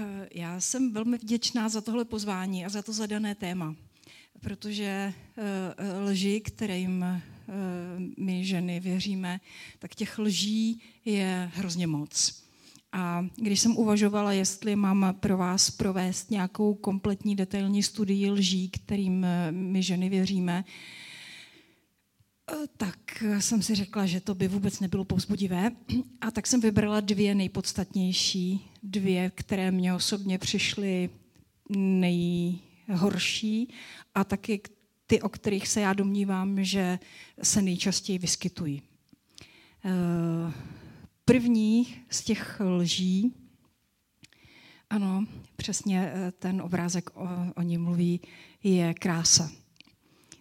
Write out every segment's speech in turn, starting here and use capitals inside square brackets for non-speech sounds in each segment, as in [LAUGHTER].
Eh, já jsem velmi vděčná za tohle pozvání a za to zadané téma, protože eh, lži, kterým eh, my ženy věříme, tak těch lží je hrozně moc. A když jsem uvažovala, jestli mám pro vás provést nějakou kompletní detailní studii lží, kterým my ženy věříme, tak jsem si řekla, že to by vůbec nebylo povzbudivé. A tak jsem vybrala dvě nejpodstatnější, dvě, které mě osobně přišly nejhorší a taky ty, o kterých se já domnívám, že se nejčastěji vyskytují. Eh, první z těch lží, ano, přesně eh, ten obrázek o, o ní mluví, je krása.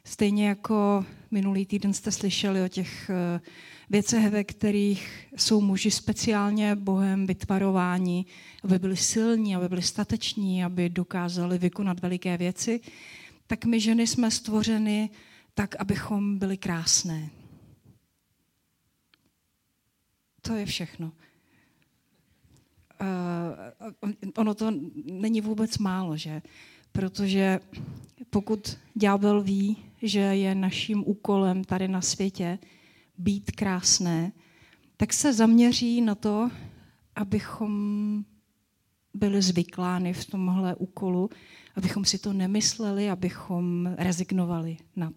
Stejně jako minulý týden jste slyšeli o těch eh, věcech, ve kterých jsou muži speciálně Bohem vytvarováni, aby byli silní, aby byli stateční, aby dokázali vykonat veliké věci, tak my ženy jsme stvořeny tak, abychom byli krásné. To je všechno. Uh, ono to není vůbec málo, že? Protože pokud ďábel ví, že je naším úkolem tady na světě být krásné, tak se zaměří na to, abychom byli zvyklány v tomhle úkolu, abychom si to nemysleli, abychom rezignovali na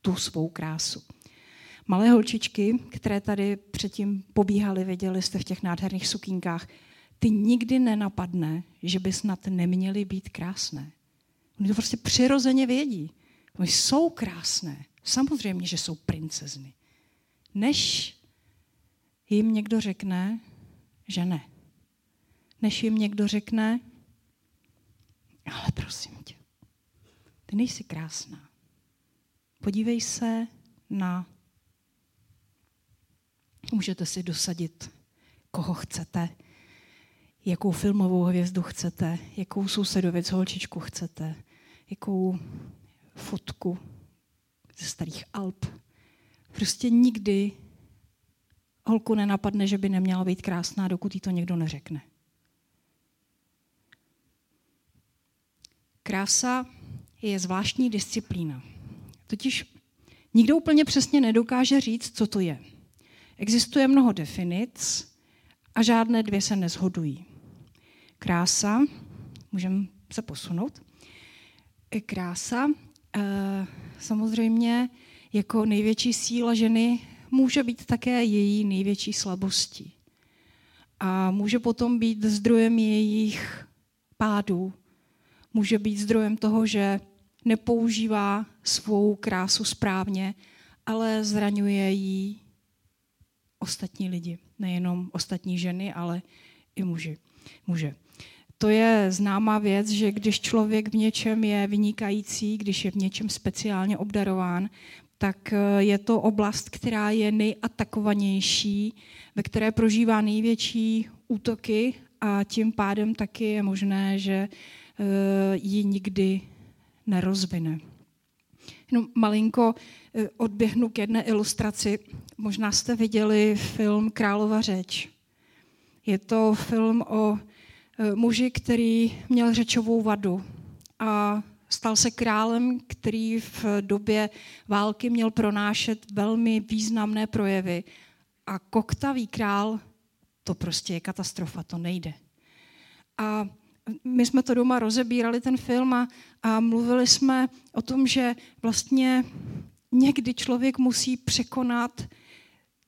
tu svou krásu. Malé holčičky, které tady předtím pobíhaly, viděli jste v těch nádherných sukínkách, ty nikdy nenapadne, že by snad neměly být krásné. Oni to prostě přirozeně vědí. Oni jsou krásné. Samozřejmě, že jsou princezny. Než jim někdo řekne, že ne. Než jim někdo řekne, ale prosím tě, ty nejsi krásná. Podívej se na... Můžete si dosadit, koho chcete, jakou filmovou hvězdu chcete, jakou sousedověc holčičku chcete, jakou fotku ze starých Alp. Prostě nikdy holku nenapadne, že by neměla být krásná, dokud jí to někdo neřekne. Krása je zvláštní disciplína. Totiž nikdo úplně přesně nedokáže říct, co to je. Existuje mnoho definic a žádné dvě se nezhodují. Krása, můžeme se posunout, krása samozřejmě jako největší síla ženy může být také její největší slabostí. A může potom být zdrojem jejich pádů. Může být zdrojem toho, že nepoužívá svou krásu správně, ale zraňuje jí ostatní lidi. Nejenom ostatní ženy, ale i muži. muže to je známá věc, že když člověk v něčem je vynikající, když je v něčem speciálně obdarován, tak eh, je to oblast, která je nejatakovanější, ve které prožívá největší útoky a tím pádem taky je možné, že eh, ji nikdy nerozvine. Jenom malinko eh, odběhnu k jedné ilustraci. Možná jste viděli film Králova řeč. Je to film o muži, který měl řečovou vadu a stal se králem, který v době války měl pronášet velmi významné projevy. A koktavý král, to prostě je katastrofa, to nejde. A my jsme to doma rozebírali, ten film, a, a mluvili jsme o tom, že vlastně někdy člověk musí překonat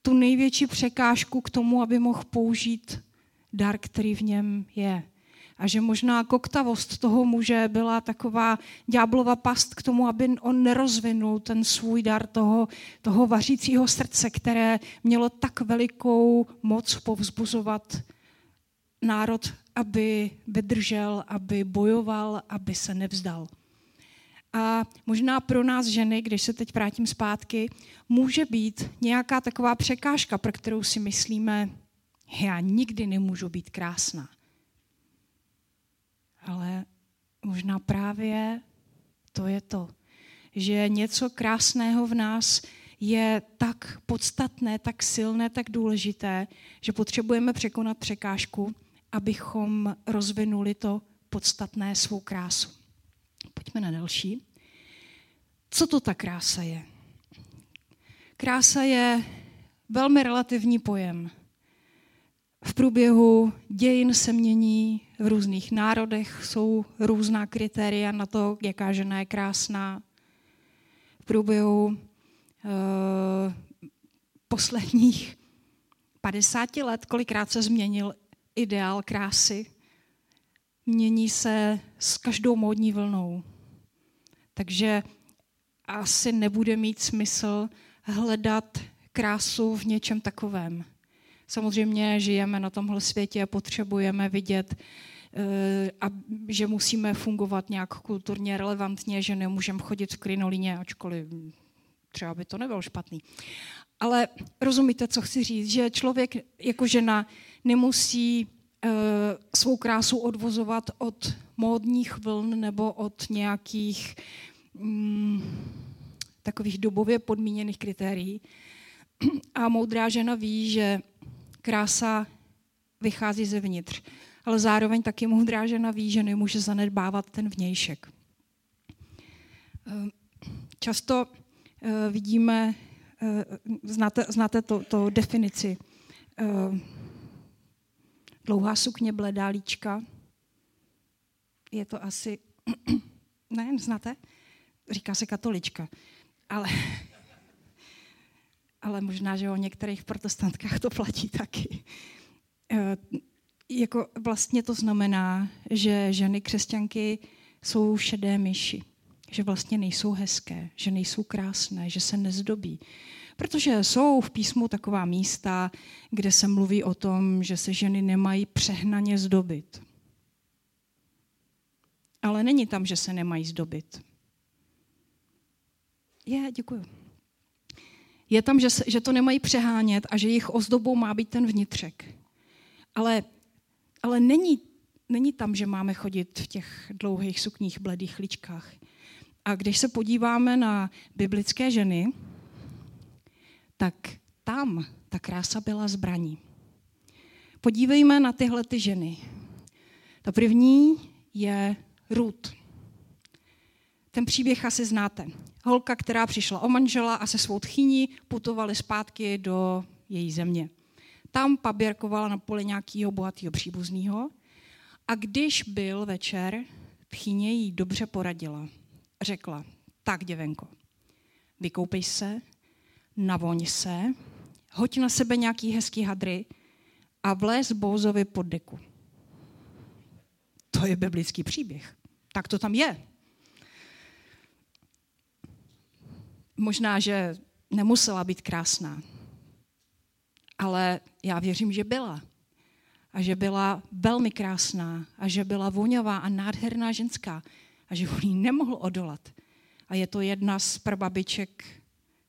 tu největší překážku k tomu, aby mohl použít dar, který v něm je. A že možná koktavost toho muže byla taková ďáblova past k tomu, aby on nerozvinul ten svůj dar toho, toho vařícího srdce, které mělo tak velikou moc povzbuzovat národ, aby vydržel, aby bojoval, aby se nevzdal. A možná pro nás ženy, když se teď vrátím zpátky, může být nějaká taková překážka, pro kterou si myslíme, já nikdy nemůžu být krásná. Ale možná právě to je to, že něco krásného v nás je tak podstatné, tak silné, tak důležité, že potřebujeme překonat překážku abychom rozvinuli to podstatné svou krásu. Pojďme na další. Co to ta krása je? Krása je velmi relativní pojem. V průběhu dějin se mění, v různých národech jsou různá kritéria na to, jaká žena je krásná. V průběhu uh, posledních 50 let kolikrát se změnil ideál krásy. Mění se s každou módní vlnou. Takže asi nebude mít smysl hledat krásu v něčem takovém. Samozřejmě žijeme na tomhle světě a potřebujeme vidět, eh, a že musíme fungovat nějak kulturně relevantně, že nemůžeme chodit v krinolíně, ačkoliv třeba by to nebylo špatný. Ale rozumíte, co chci říct, že člověk jako žena nemusí uh, svou krásu odvozovat od módních vln nebo od nějakých um, takových dobově podmíněných kritérií. A moudrá žena ví, že krása vychází zevnitř. Ale zároveň taky moudrá žena ví, že nemůže zanedbávat ten vnějšek. Ehm, často eh, vidíme, eh, znáte, znáte to, to definici, ehm, dlouhá sukně, bledá líčka. Je to asi, [CLEARS THROAT] ne, znáte? Říká se katolička. Ale [LAUGHS] ale možná, že o některých protestantkách to platí taky. E, jako vlastně to znamená, že ženy křesťanky jsou šedé myši, že vlastně nejsou hezké, že nejsou krásné, že se nezdobí. Protože jsou v písmu taková místa, kde se mluví o tom, že se ženy nemají přehnaně zdobit. Ale není tam, že se nemají zdobit. Je, děkuji je tam, že, že to nemají přehánět a že jejich ozdobou má být ten vnitřek. Ale, ale není, není tam, že máme chodit v těch dlouhých sukních bledých ličkách. A když se podíváme na biblické ženy, tak tam ta krása byla zbraní. Podívejme na tyhle ty ženy. Ta první je Ruth. Ten příběh asi znáte holka, která přišla o manžela a se svou tchyní putovali zpátky do její země. Tam paběrkovala na poli nějakého bohatého příbuzného a když byl večer, tchyně jí dobře poradila. Řekla, tak děvenko, vykoupej se, navoň se, hoď na sebe nějaký hezký hadry a vlez Bouzovi pod deku. To je biblický příběh. Tak to tam je. Možná, že nemusela být krásná, ale já věřím, že byla. A že byla velmi krásná a že byla voňavá a nádherná ženská a že on jí nemohl odolat. A je to jedna z prababiček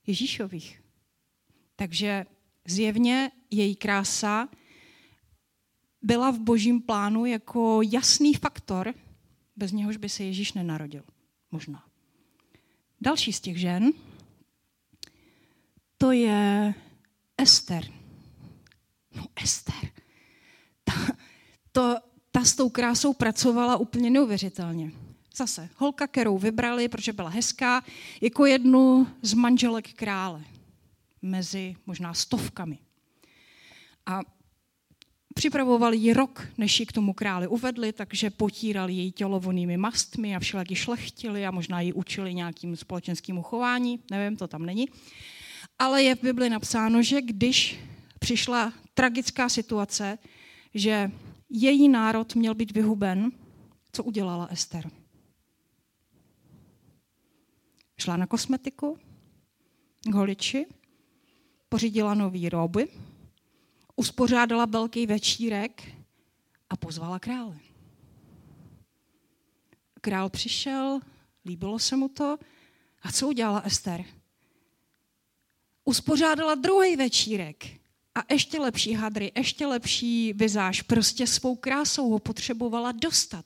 Ježíšových. Takže zjevně její krása byla v božím plánu jako jasný faktor, bez něhož by se Ježíš nenarodil. Možná. Další z těch žen to je Ester. No Ester. Ta, to, ta s tou krásou pracovala úplně neuvěřitelně. Zase holka, kterou vybrali, protože byla hezká, jako jednu z manželek krále. Mezi možná stovkami. A Připravovali ji rok, než ji k tomu králi uvedli, takže potírali její tělo vonými mastmi a všelijaky šlechtili a možná ji učili nějakým společenským chování, nevím, to tam není. Ale je v Bibli napsáno, že když přišla tragická situace, že její národ měl být vyhuben, co udělala Ester? Šla na kosmetiku, k holiči, pořídila nový roby, uspořádala velký večírek a pozvala krále. Král přišel, líbilo se mu to. A co udělala Ester? Uspořádala druhý večírek a ještě lepší hadry, ještě lepší vizáž, prostě svou krásou ho potřebovala dostat.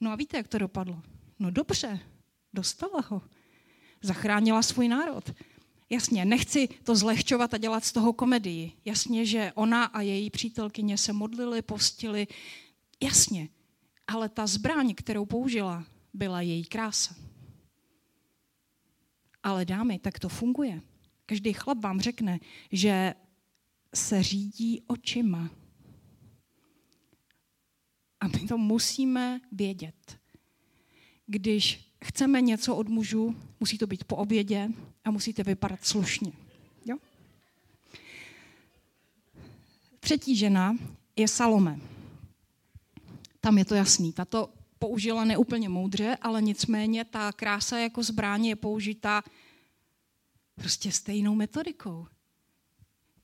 No a víte, jak to dopadlo? No dobře, dostala ho. Zachránila svůj národ. Jasně, nechci to zlehčovat a dělat z toho komedii. Jasně, že ona a její přítelkyně se modlili, postili. Jasně, ale ta zbraň, kterou použila, byla její krása. Ale dámy, tak to funguje. Každý chlap vám řekne, že se řídí očima. A my to musíme vědět. Když chceme něco od mužů, musí to být po obědě a musíte vypadat slušně. Jo? Třetí žena je Salome. Tam je to jasný. Tato použila neúplně moudře, ale nicméně ta krása jako zbraň je použita prostě stejnou metodikou.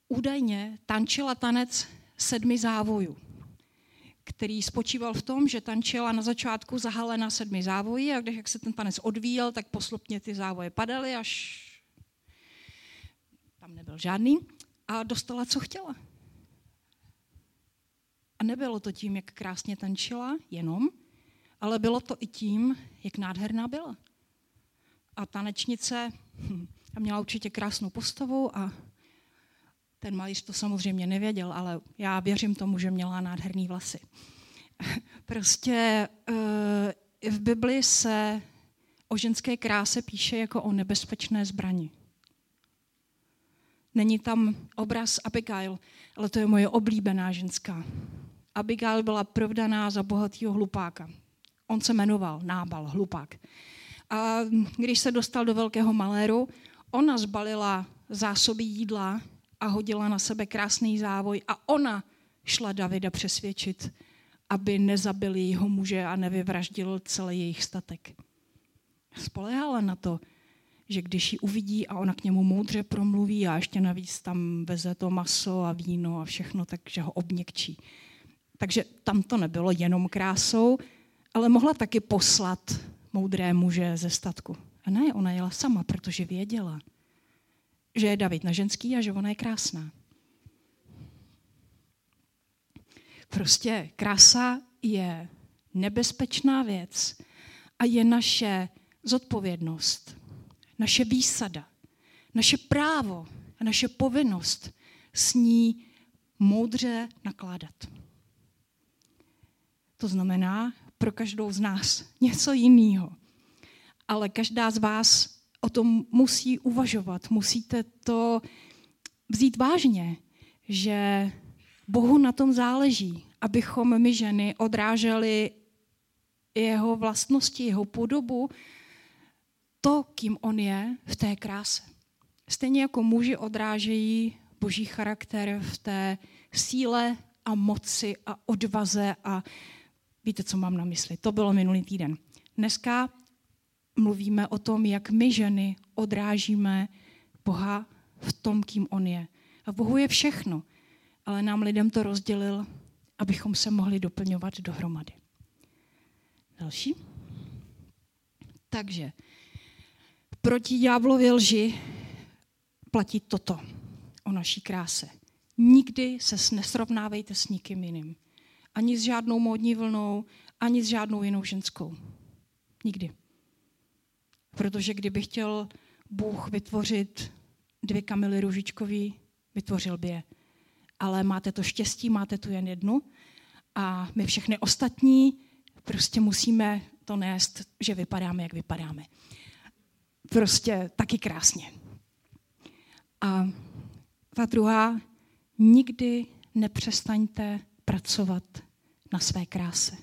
Údajně tančila tanec sedmi závojů, který spočíval v tom, že tančila na začátku zahalena sedmi závoji a když jak se ten tanec odvíjel, tak postupně ty závoje padaly, až tam nebyl žádný a dostala, co chtěla. A nebylo to tím, jak krásně tančila, jenom, ale bylo to i tím, jak nádherná byla. A tanečnice hm, měla určitě krásnou postavu a ten malíř to samozřejmě nevěděl, ale já věřím tomu, že měla nádherný vlasy. [LAUGHS] Prostě eh, v Bibli se o ženské kráse píše jako o nebezpečné zbrani. Není tam obraz Abigail, ale to je moje oblíbená ženská. Abigail byla provdaná za bohatého hlupáka. On se jmenoval Nábal, hlupák. A když se dostal do velkého maléru, ona zbalila zásoby jídla a hodila na sebe krásný závoj a ona šla Davida přesvědčit, aby nezabil jeho muže a nevyvraždil celý jejich statek. Spolehala na to, že když ji uvidí a ona k němu moudře promluví a ještě navíc tam veze to maso a víno a všechno, takže ho obněkčí. Takže tam to nebylo jenom krásou, ale mohla taky poslat moudré muže ze statku. A ne, ona jela sama, protože věděla, že je David na ženský a že ona je krásná. Prostě krása je nebezpečná věc a je naše zodpovědnost, naše výsada, naše právo a naše povinnost s ní moudře nakládat. To znamená pro každou z nás něco jiného. Ale každá z vás o tom musí uvažovat. Musíte to vzít vážně, že Bohu na tom záleží, abychom my ženy odráželi jeho vlastnosti, jeho podobu, to, kým on je v té kráse. Stejně jako muži odrážejí boží charakter v té síle a moci a odvaze a víte, co mám na mysli. To bylo minulý týden. Dneska mluvíme o tom, jak my ženy odrážíme Boha v tom, kým On je. A Bohu je všechno, ale nám lidem to rozdělil, abychom se mohli doplňovat dohromady. Další. Takže proti ďáblově lži platí toto o naší kráse. Nikdy se nesrovnávejte s nikým jiným. Ani s žádnou módní vlnou, ani s žádnou jinou ženskou. Nikdy. Protože kdyby chtěl Bůh vytvořit dvě kamily růžičkový, vytvořil by je. Ale máte to štěstí, máte tu jen jednu a my všechny ostatní prostě musíme to nést, že vypadáme, jak vypadáme. Prostě taky krásně. A ta druhá, nikdy nepřestaňte pracovat na své kráse.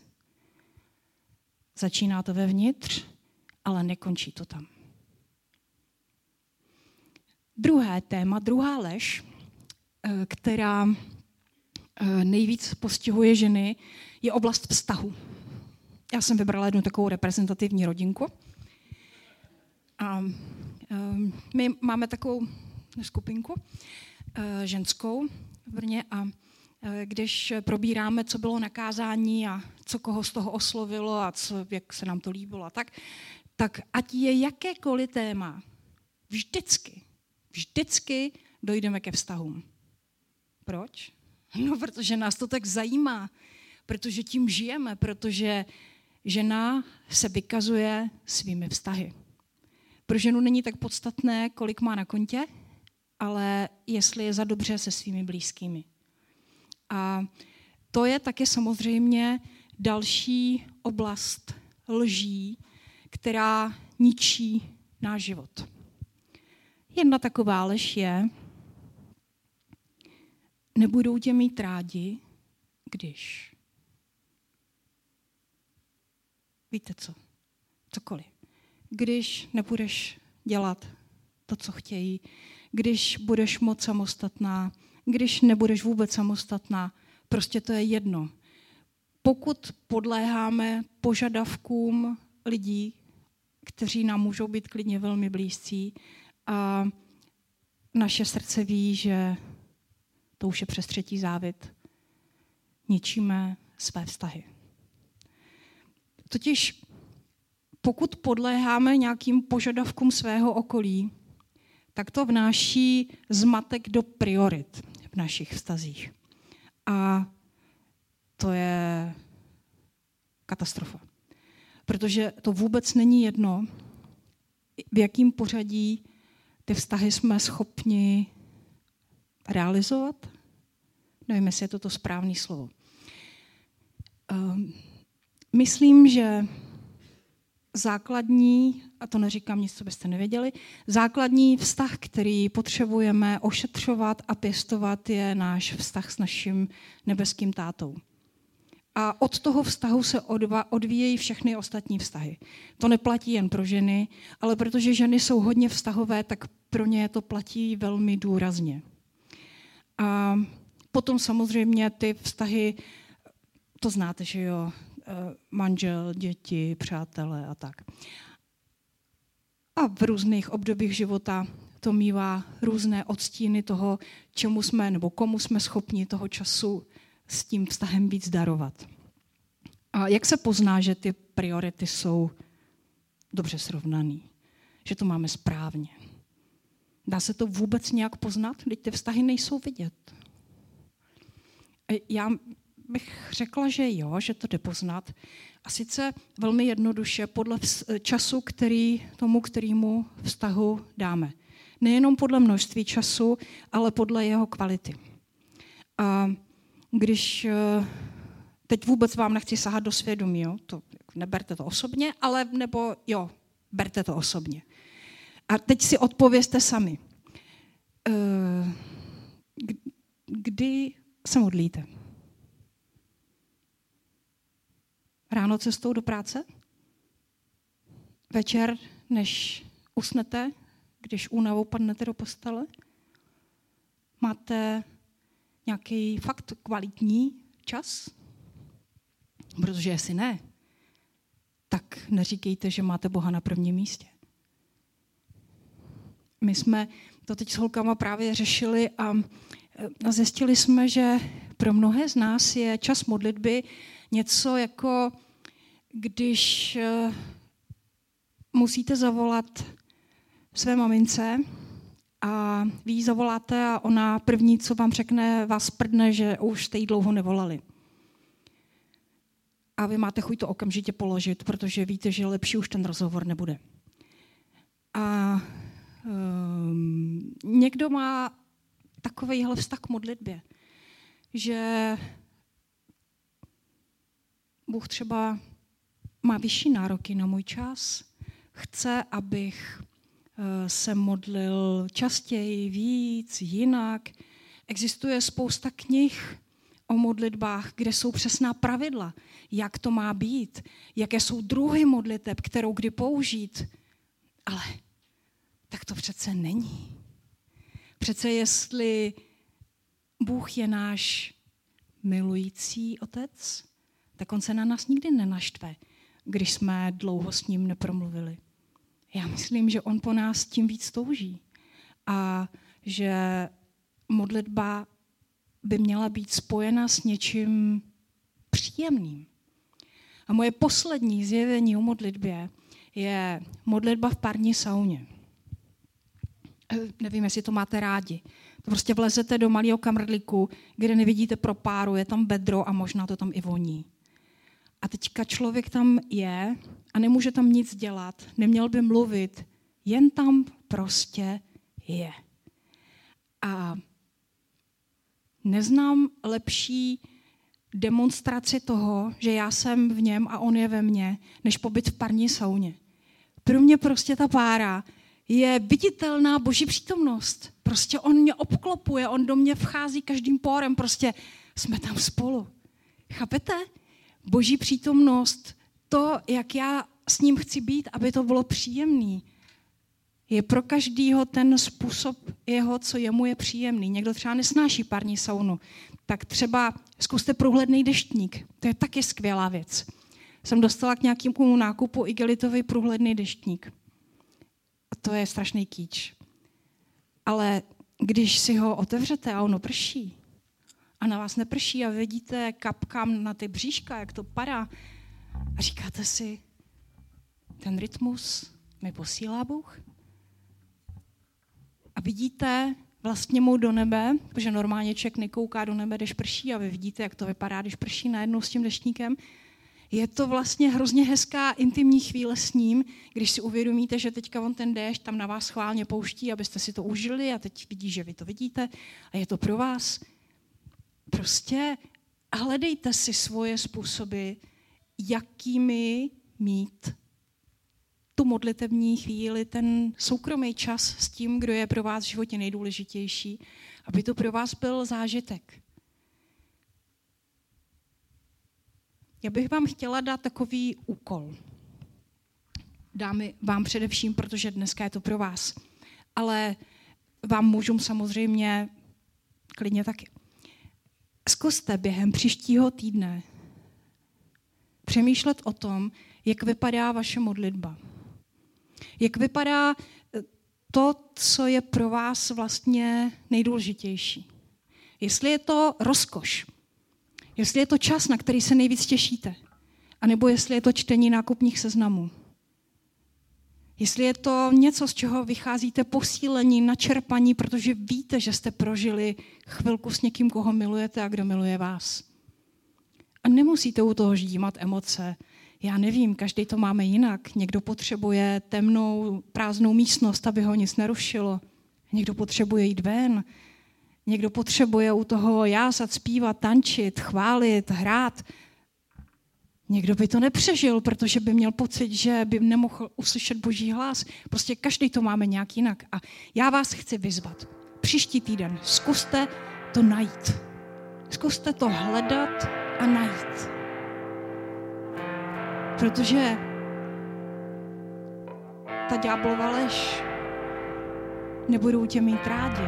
Začíná to vevnitř, ale nekončí to tam. Druhé téma, druhá lež, eh, která eh, nejvíc postihuje ženy, je oblast vztahu. Já jsem vybrala jednu takovou reprezentativní rodinku. A eh, my máme takovou skupinku ženskou v Brně a když probíráme, co bylo nakázání a co koho z toho oslovilo a co, jak se nám to líbilo a tak, tak ať je jakékoliv téma, vždycky, vždycky dojdeme ke vztahům. Proč? No, protože nás to tak zajímá, protože tím žijeme, protože žena se vykazuje svými vztahy. Pro ženu není tak podstatné, kolik má na kontě, ale jestli je za dobře se svými blízkými. A to je také samozřejmě další oblast lží, která ničí náš život. Jedna taková lež je, nebudou tě mít rádi, když. Víte co? Cokoliv. Když nebudeš dělat to, co chtějí, když budeš moc samostatná, když nebudeš vůbec samostatná, prostě to je jedno. Pokud podléháme požadavkům lidí, kteří nám můžou být klidně velmi blízcí a naše srdce ví, že to už je přes třetí závit, ničíme své vztahy. Totiž pokud podléháme nějakým požadavkům svého okolí, tak to vnáší zmatek do priorit v našich vztazích. A to je katastrofa. Protože to vůbec není jedno, v jakém pořadí ty vztahy jsme schopni realizovat. Nevím, jestli je to to správné slovo. Ehm, myslím, že základní, a to neříkám nic, co byste nevěděli, základní vztah, který potřebujeme ošetřovat a pěstovat, je náš vztah s naším nebeským tátou. A od toho vztahu se odva, odvíjejí všechny ostatní vztahy. To neplatí jen pro ženy, ale protože ženy jsou hodně vztahové, tak pro ně to platí velmi důrazně. A potom samozřejmě ty vztahy, to znáte, že jo, Eh, manžel, děti, přátelé a tak. A v různých obdobích života to mývá různé odstíny toho, čemu jsme nebo komu jsme schopni toho času s tím vztahem víc darovat. A jak se pozná, že ty priority jsou dobře srovnaný, že to máme správně? Dá se to vůbec nějak poznat, když ty vztahy nejsou vidět? Já bych řekla, že jo, že to jde poznat. A sice velmi jednoduše podle času, který tomu, kterýmu vztahu dáme. Nejenom podle množství času, ale podle jeho kvality. A když eh, teď vůbec vám nechci sahat do svědomí, jo, to neberte to osobně, ale nebo jo, berte to osobně. A teď si odpověste sami. Eh, kdy se modlíte? Ráno cestou do práce? Večer, než usnete, když únavou padnete do postele? Máte nějaký fakt kvalitní čas? Protože jestli ne, tak neříkejte, že máte Boha na prvním místě. My jsme to teď s holkama právě řešili a zjistili jsme, že pro mnohé z nás je čas modlitby něco jako když eh, musíte zavolat své mamince a vy ji zavoláte a ona první, co vám řekne, vás prdne, že už jste jí dlouho nevolali. A vy máte chuť to okamžitě položit, protože víte, že lepší už ten rozhovor nebude. A um, někdo má takovýhle vztah k modlitbě, že Bůh třeba má vyšší nároky na můj čas, chce, abych se modlil častěji, víc, jinak. Existuje spousta knih o modlitbách, kde jsou přesná pravidla, jak to má být, jaké jsou druhy modliteb, kterou kdy použít. Ale tak to přece není. Přece jestli Bůh je náš milující otec, tak on se na nás nikdy nenaštve když jsme dlouho s ním nepromluvili. Já myslím, že on po nás tím víc touží. A že modlitba by měla být spojena s něčím příjemným. A moje poslední zjevení o modlitbě je modlitba v pární sauně. Nevím, jestli to máte rádi. To prostě vlezete do malého kamrlíku, kde nevidíte pro páru, je tam bedro a možná to tam i voní. A teďka člověk tam je a nemůže tam nic dělat, neměl by mluvit, Jen tam prostě je. A neznám lepší demonstraci toho, že já jsem v něm a on je ve mně, než pobyt v parní sauně. Pro mě prostě ta pára je viditelná boží přítomnost. Prostě on mě obklopuje, on do mě vchází každým pórem, prostě jsme tam spolu. Chápete? Boží přítomnost, to, jak já s ním chci být, aby to bylo příjemný, je pro každýho ten způsob jeho, co jemu je příjemný. Někdo třeba nesnáší parní saunu, tak třeba zkuste průhledný deštník. To je taky skvělá věc. Jsem dostala k nějakému nákupu igelitový průhledný deštník. A to je strašný kýč. Ale když si ho otevřete a ono prší, a na vás neprší a vidíte kapkám na ty bříška, jak to padá, a říkáte si, ten rytmus mi posílá Bůh. A vidíte vlastně mu do nebe, protože normálně člověk nekouká do nebe, když prší a vy vidíte, jak to vypadá, když prší najednou s tím deštníkem. Je to vlastně hrozně hezká intimní chvíle s ním, když si uvědomíte, že teďka on ten déšť tam na vás schválně pouští, abyste si to užili a teď vidí, že vy to vidíte a je to pro vás. Prostě hledejte si svoje způsoby, jakými mít tu modlitevní chvíli, ten soukromý čas s tím, kdo je pro vás v životě nejdůležitější, aby to pro vás byl zážitek. Já bych vám chtěla dát takový úkol. Dáme vám především, protože dneska je to pro vás. Ale vám můžu samozřejmě klidně taky. Zkuste během příštího týdne přemýšlet o tom, jak vypadá vaše modlitba. Jak vypadá eh, to, co je pro vás vlastně nejdůležitější. Jestli je to rozkoš, jestli je to čas, na který se nejvíc těšíte, anebo jestli je to čtení nákupních seznamů. Jestli je to něco, z čeho vycházíte posílení, načerpaní, protože víte, že jste prožili chvilku s někým, koho milujete a kdo miluje vás. A nemusíte u toho ždímat emoce. Já nevím, každý to máme jinak. Někdo potřebuje temnou, prázdnou místnost, aby ho nic nerušilo. Někdo potřebuje jít ven. Někdo potřebuje u toho jásat, zpívat, tančit, chválit, hrát. Někdo by to nepřežil, protože by měl pocit, že by nemohl uslyšet boží hlas. Prostě každý to máme nějak jinak. A já vás chci vyzvat. Příští týden zkuste to najít. Zkuste to hledat a najít. Protože ta ďáblova lež nebudou tě mít rádi,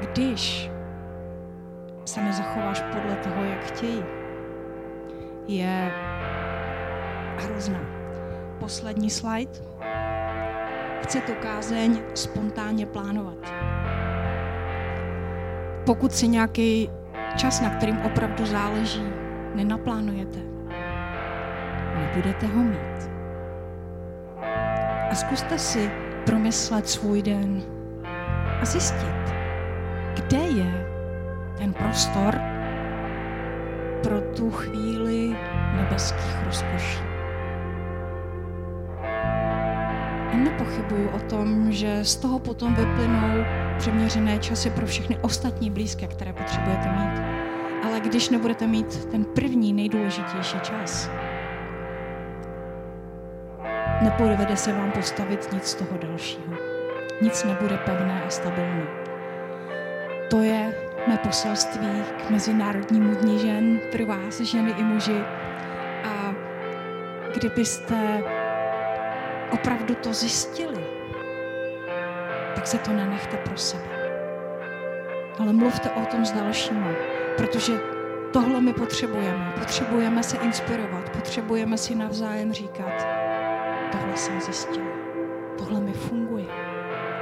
když se nezachováš podle toho, jak chtějí. Je hrozná. Poslední slide. Chci tu kázeň spontánně plánovat. Pokud si nějaký čas, na kterým opravdu záleží, nenaplánujete, nebudete ho mít. A zkuste si promyslet svůj den a zjistit, kde je ten prostor pro tu chvíli nebeských rozkoší. Nepochybuju o tom, že z toho potom vyplynou přeměřené časy pro všechny ostatní blízké, které potřebujete mít. Ale když nebudete mít ten první nejdůležitější čas, nepodvede se vám postavit nic z toho dalšího. Nic nebude pevné a stabilní. To je mé poselství k Mezinárodnímu dní žen pro vás, ženy i muži. A kdybyste opravdu to zjistili, tak se to nenechte pro sebe. Ale mluvte o tom s dalšími, protože tohle my potřebujeme. Potřebujeme se inspirovat, potřebujeme si navzájem říkat, tohle jsem zjistil, tohle mi funguje.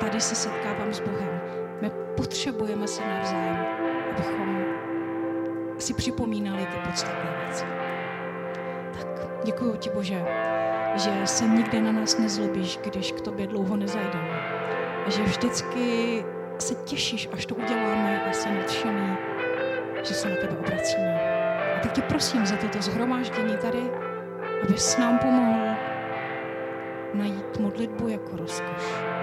Tady se setkávám s Bohem. My potřebujeme se navzájem, abychom si připomínali ty podstatné věci. Tak, děkuji ti, Bože, že se nikdy na nás nezlobíš, když k tobě dlouho nezajdeme. A že vždycky se těšíš, až to uděláme a jsem nadšený, že se na tebe obracíme. A tak tě prosím za toto zhromáždění tady, abys nám pomohl najít modlitbu jako rozkoš.